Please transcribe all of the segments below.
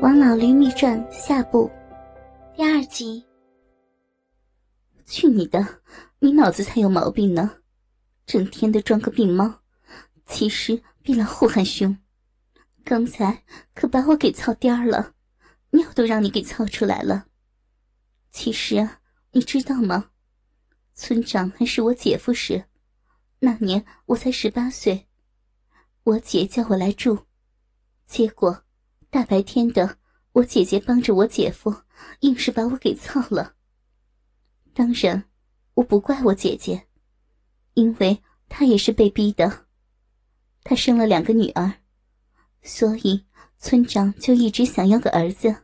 《王老驴秘传》下部，第二集。去你的！你脑子才有毛病呢，整天的装个病猫，其实比老虎还凶。刚才可把我给操颠了，尿都让你给操出来了。其实啊，你知道吗？村长还是我姐夫时，那年我才十八岁，我姐叫我来住，结果。大白天的，我姐姐帮着我姐夫，硬是把我给操了。当然，我不怪我姐姐，因为她也是被逼的。她生了两个女儿，所以村长就一直想要个儿子。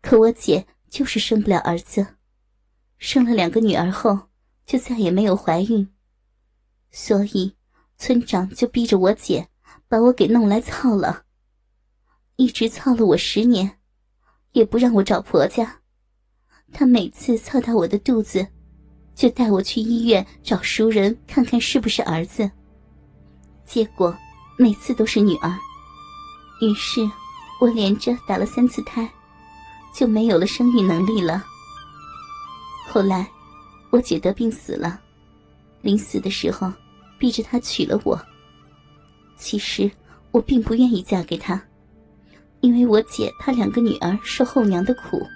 可我姐就是生不了儿子，生了两个女儿后就再也没有怀孕，所以村长就逼着我姐把我给弄来操了。一直操了我十年，也不让我找婆家。他每次操到我的肚子，就带我去医院找熟人看看是不是儿子。结果每次都是女儿，于是我连着打了三次胎，就没有了生育能力了。后来我姐得病死了，临死的时候逼着他娶了我。其实我并不愿意嫁给他。因为我姐她两个女儿受后娘的苦，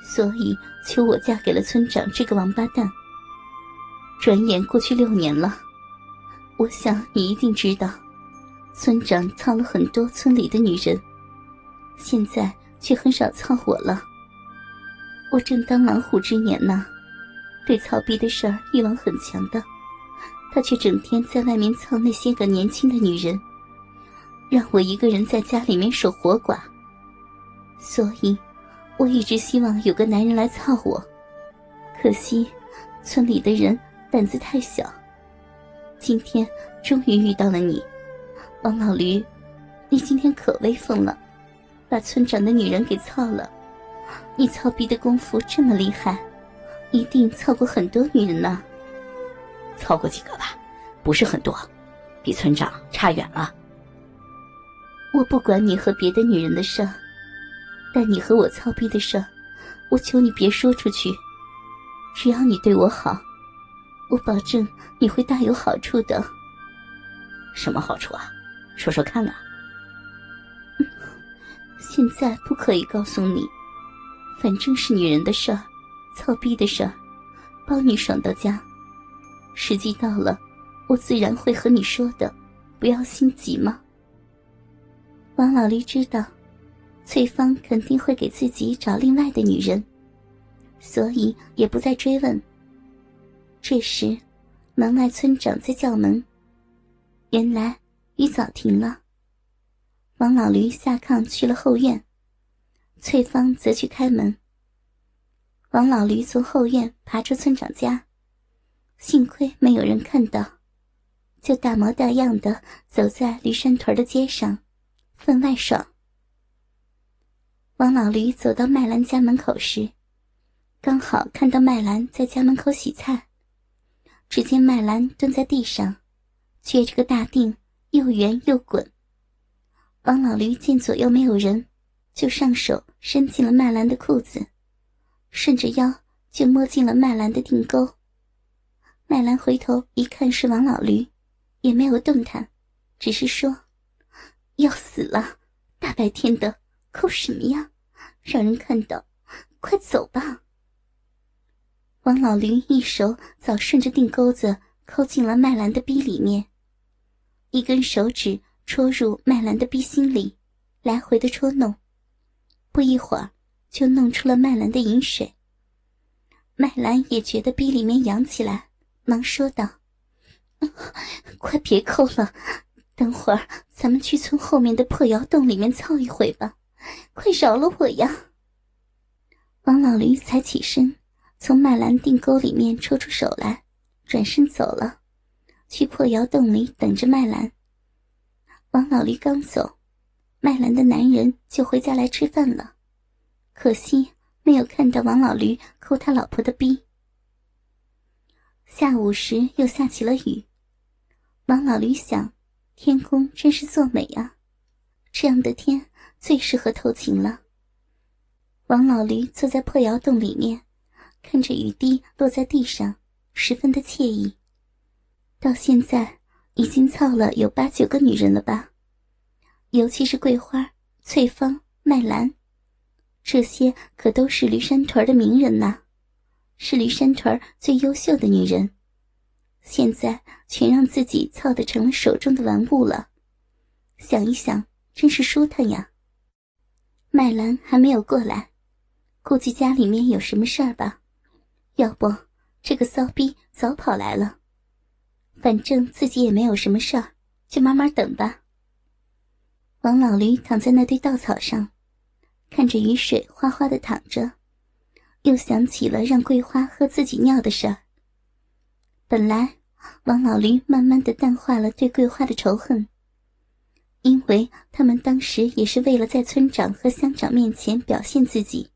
所以求我嫁给了村长这个王八蛋。转眼过去六年了，我想你一定知道，村长操了很多村里的女人，现在却很少操我了。我正当狼虎之年呢，对操逼的事儿欲望很强的，他却整天在外面操那些个年轻的女人。让我一个人在家里面守活寡，所以我一直希望有个男人来操我。可惜村里的人胆子太小。今天终于遇到了你，王老驴，你今天可威风了，把村长的女人给操了。你操逼的功夫这么厉害，一定操过很多女人呢。操过几个吧，不是很多，比村长差远了。我不管你和别的女人的事，但你和我操逼的事，我求你别说出去。只要你对我好，我保证你会大有好处的。什么好处啊？说说看啊！现在不可以告诉你，反正是女人的事儿，操逼的事儿，包你爽到家。时机到了，我自然会和你说的，不要心急嘛。王老驴知道，翠芳肯定会给自己找另外的女人，所以也不再追问。这时，门外村长在叫门。原来雨早停了。王老驴下炕去了后院，翠芳则去开门。王老驴从后院爬出村长家，幸亏没有人看到，就大模大样的走在驴山屯的街上。分外爽。王老驴走到麦兰家门口时，刚好看到麦兰在家门口洗菜。只见麦兰蹲在地上，撅着个大腚，又圆又滚。王老驴见左右没有人，就上手伸进了麦兰的裤子，顺着腰就摸进了麦兰的腚沟。麦兰回头一看是王老驴，也没有动弹，只是说。要死了！大白天的，抠什么呀？让人看到，快走吧！王老驴一手早顺着腚钩子抠进了麦兰的逼里面，一根手指戳入麦兰的逼心里，来回的戳弄，不一会儿就弄出了麦兰的饮水。麦兰也觉得逼里面痒起来，忙说道：“ 快别抠了。”等会儿，咱们去村后面的破窑洞里面操一回吧，快饶了我呀！王老驴才起身，从麦兰腚沟里面抽出手来，转身走了，去破窑洞里等着麦兰。王老驴刚走，麦兰的男人就回家来吃饭了，可惜没有看到王老驴抠他老婆的逼。下午时又下起了雨，王老驴想。天空真是作美啊！这样的天最适合偷情了。王老驴坐在破窑洞里面，看着雨滴落在地上，十分的惬意。到现在已经操了有八九个女人了吧？尤其是桂花、翠芳、麦兰，这些可都是驴山屯的名人呐，是驴山屯最优秀的女人。现在全让自己操得成了手中的玩物了，想一想，真是舒坦呀。麦兰还没有过来，估计家里面有什么事儿吧？要不这个骚逼早跑来了。反正自己也没有什么事儿，就慢慢等吧。王老驴躺在那堆稻草上，看着雨水哗哗的淌着，又想起了让桂花喝自己尿的事儿。本来，王老驴慢慢的淡化了对桂花的仇恨，因为他们当时也是为了在村长和乡长面前表现自己，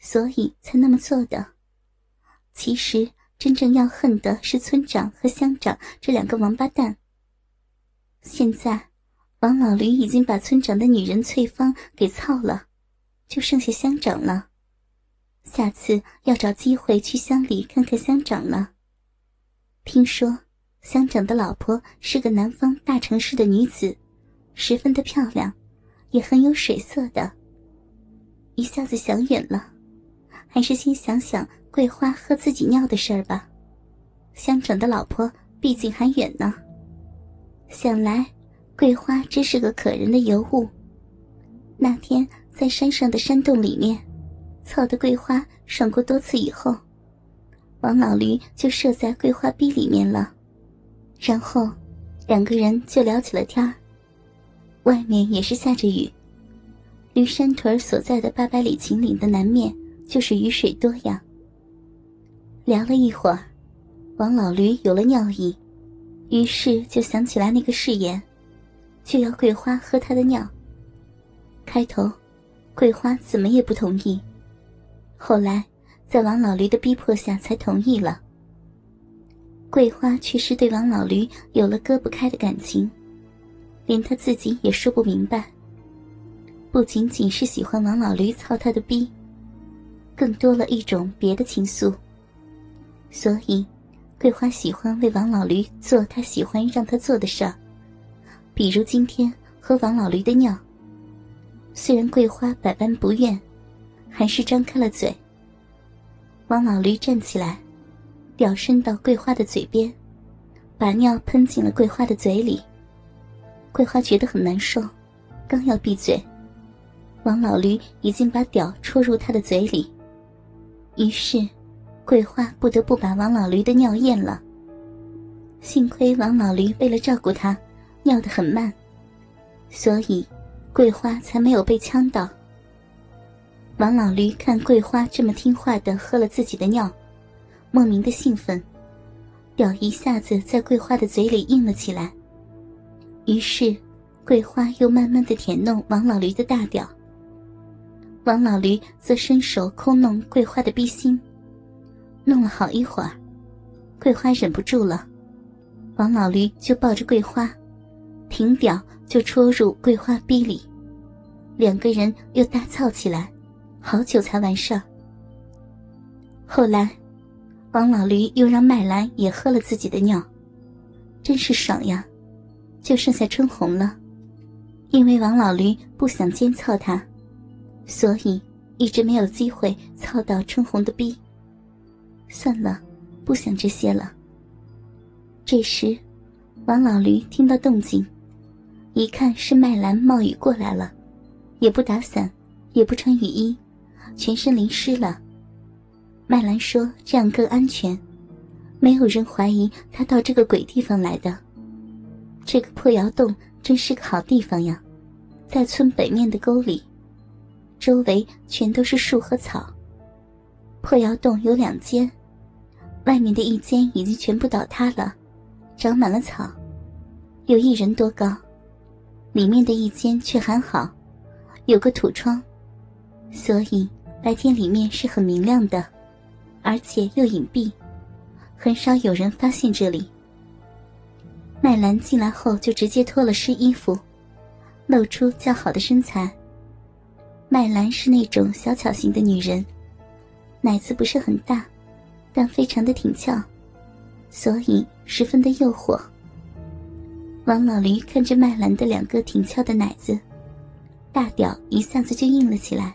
所以才那么做的。其实，真正要恨的是村长和乡长这两个王八蛋。现在，王老驴已经把村长的女人翠芳给操了，就剩下乡长了。下次要找机会去乡里看看乡长了。听说乡长的老婆是个南方大城市的女子，十分的漂亮，也很有水色的。一下子想远了，还是先想想桂花喝自己尿的事儿吧。乡长的老婆毕竟还远呢。想来桂花真是个可人的尤物。那天在山上的山洞里面，操的桂花爽过多次以后。王老驴就射在桂花逼里面了，然后两个人就聊起了天。外面也是下着雨，驴山屯所在的八百里秦岭的南面就是雨水多呀。聊了一会儿，王老驴有了尿意，于是就想起来那个誓言，就要桂花喝他的尿。开头，桂花怎么也不同意，后来。在王老驴的逼迫下，才同意了。桂花却是对王老驴有了割不开的感情，连他自己也说不明白。不仅仅是喜欢王老驴操他的逼，更多了一种别的情愫。所以，桂花喜欢为王老驴做他喜欢让他做的事儿，比如今天喝王老驴的尿。虽然桂花百般不愿，还是张开了嘴。王老驴站起来，吊身到桂花的嘴边，把尿喷进了桂花的嘴里。桂花觉得很难受，刚要闭嘴，王老驴已经把屌戳入他的嘴里。于是，桂花不得不把王老驴的尿咽了。幸亏王老驴为了照顾他，尿得很慢，所以桂花才没有被呛到。王老驴看桂花这么听话的喝了自己的尿，莫名的兴奋，屌一下子在桂花的嘴里硬了起来。于是，桂花又慢慢的舔弄王老驴的大屌。王老驴则伸手抠弄桂花的逼心，弄了好一会儿，桂花忍不住了，王老驴就抱着桂花，挺屌就戳入桂花逼里，两个人又大操起来。好久才完事儿。后来，王老驴又让麦兰也喝了自己的尿，真是爽呀！就剩下春红了，因为王老驴不想奸操她，所以一直没有机会操到春红的逼。算了，不想这些了。这时，王老驴听到动静，一看是麦兰冒雨过来了，也不打伞，也不穿雨衣。全身淋湿了。麦兰说：“这样更安全，没有人怀疑他到这个鬼地方来的。这个破窑洞真是个好地方呀，在村北面的沟里，周围全都是树和草。破窑洞有两间，外面的一间已经全部倒塌了，长满了草，有一人多高；里面的一间却还好，有个土窗，所以。”白天里面是很明亮的，而且又隐蔽，很少有人发现这里。麦兰进来后就直接脱了湿衣服，露出较好的身材，麦兰是那种小巧型的女人，奶子不是很大，但非常的挺翘，所以十分的诱惑。王老驴看着麦兰的两个挺翘的奶子，大屌一下子就硬了起来。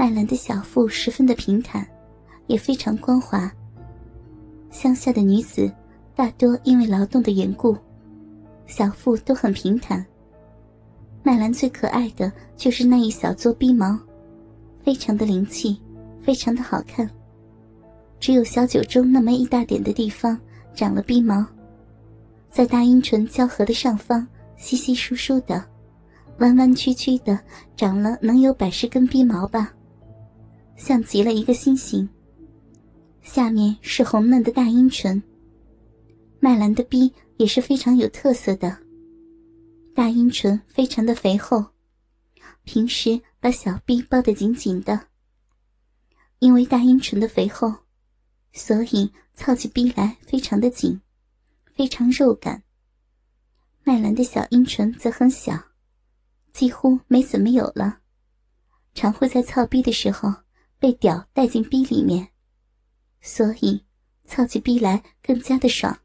麦兰的小腹十分的平坦，也非常光滑。乡下的女子大多因为劳动的缘故，小腹都很平坦。麦兰最可爱的就是那一小撮逼毛，非常的灵气，非常的好看。只有小九中那么一大点的地方长了逼毛，在大阴唇交合的上方，稀稀疏疏的，弯弯曲曲的长了能有百十根逼毛吧。像极了一个心形。下面是红嫩的大阴唇。麦兰的逼也是非常有特色的，大阴唇非常的肥厚，平时把小臂包得紧紧的。因为大阴唇的肥厚，所以操起逼来非常的紧，非常肉感。麦兰的小阴唇则很小，几乎没怎么有了，常会在操逼的时候。被屌带进逼里面，所以操起逼来更加的爽。